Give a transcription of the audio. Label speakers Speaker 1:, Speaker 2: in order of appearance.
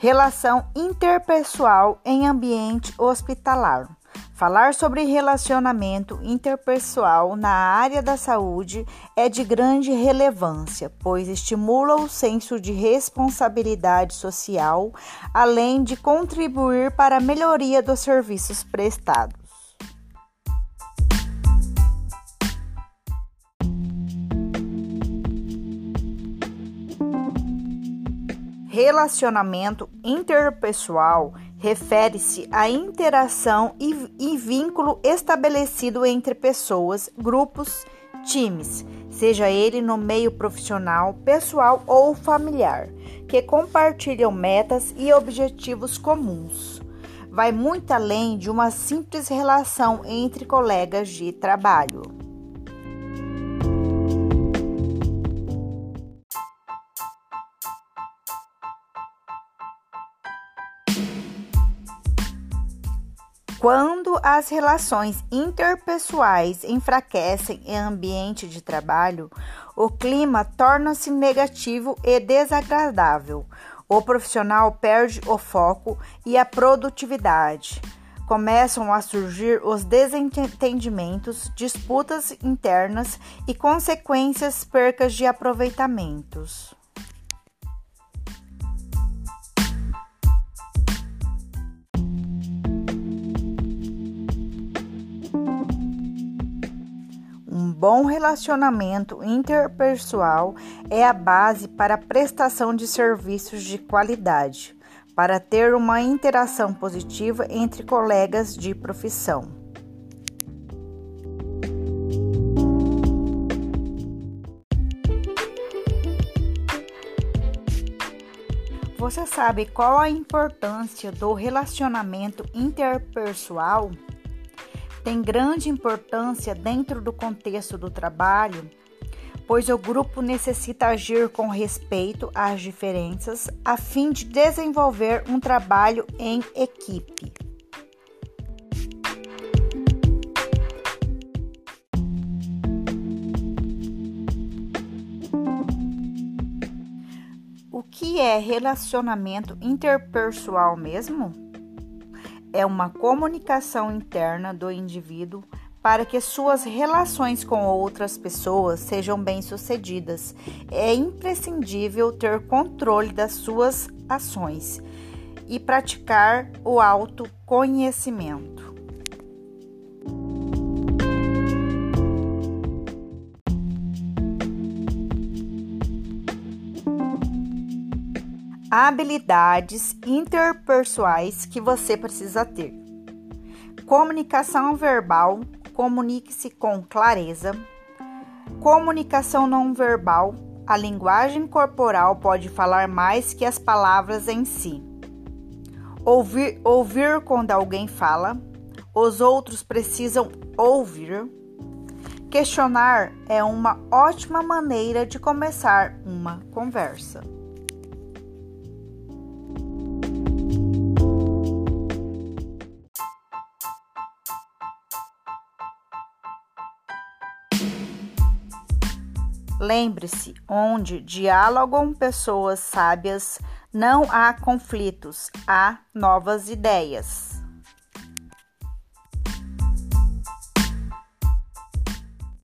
Speaker 1: Relação interpessoal em ambiente hospitalar. Falar sobre relacionamento interpessoal na área da saúde é de grande relevância, pois estimula o senso de responsabilidade social, além de contribuir para a melhoria dos serviços prestados. Relacionamento interpessoal refere-se à interação e, e, vínculo estabelecido entre pessoas, grupos, times, seja ele no meio profissional, pessoal ou familiar, que compartilham metas e objetivos comuns. Vai muito além de uma simples relação entre colegas de trabalho. Quando as relações interpessoais enfraquecem em ambiente de trabalho, o clima torna-se negativo e desagradável. O profissional perde o foco e a produtividade. Começam a surgir os desentendimentos, disputas internas e consequências percas de aproveitamentos. Bom relacionamento interpessoal é a base para a prestação de serviços de qualidade, para ter uma interação positiva entre colegas de profissão. Você sabe qual a importância do relacionamento interpessoal? Tem grande importância dentro do contexto do trabalho, pois o grupo necessita agir com respeito às diferenças a fim de desenvolver um trabalho em equipe. O que é relacionamento interpessoal mesmo? É uma comunicação interna do indivíduo para que suas relações com outras pessoas sejam bem-sucedidas. É imprescindível ter controle das suas ações e praticar o autoconhecimento. Habilidades interpessoais que você precisa ter. Comunicação verbal, comunique-se com clareza. Comunicação não verbal, a linguagem corporal pode falar mais que as palavras em si. Ouvir, ouvir quando alguém fala, os outros precisam ouvir. Questionar é uma ótima maneira de começar uma conversa. Lembre-se, onde dialogam pessoas sábias, não há conflitos, há novas ideias.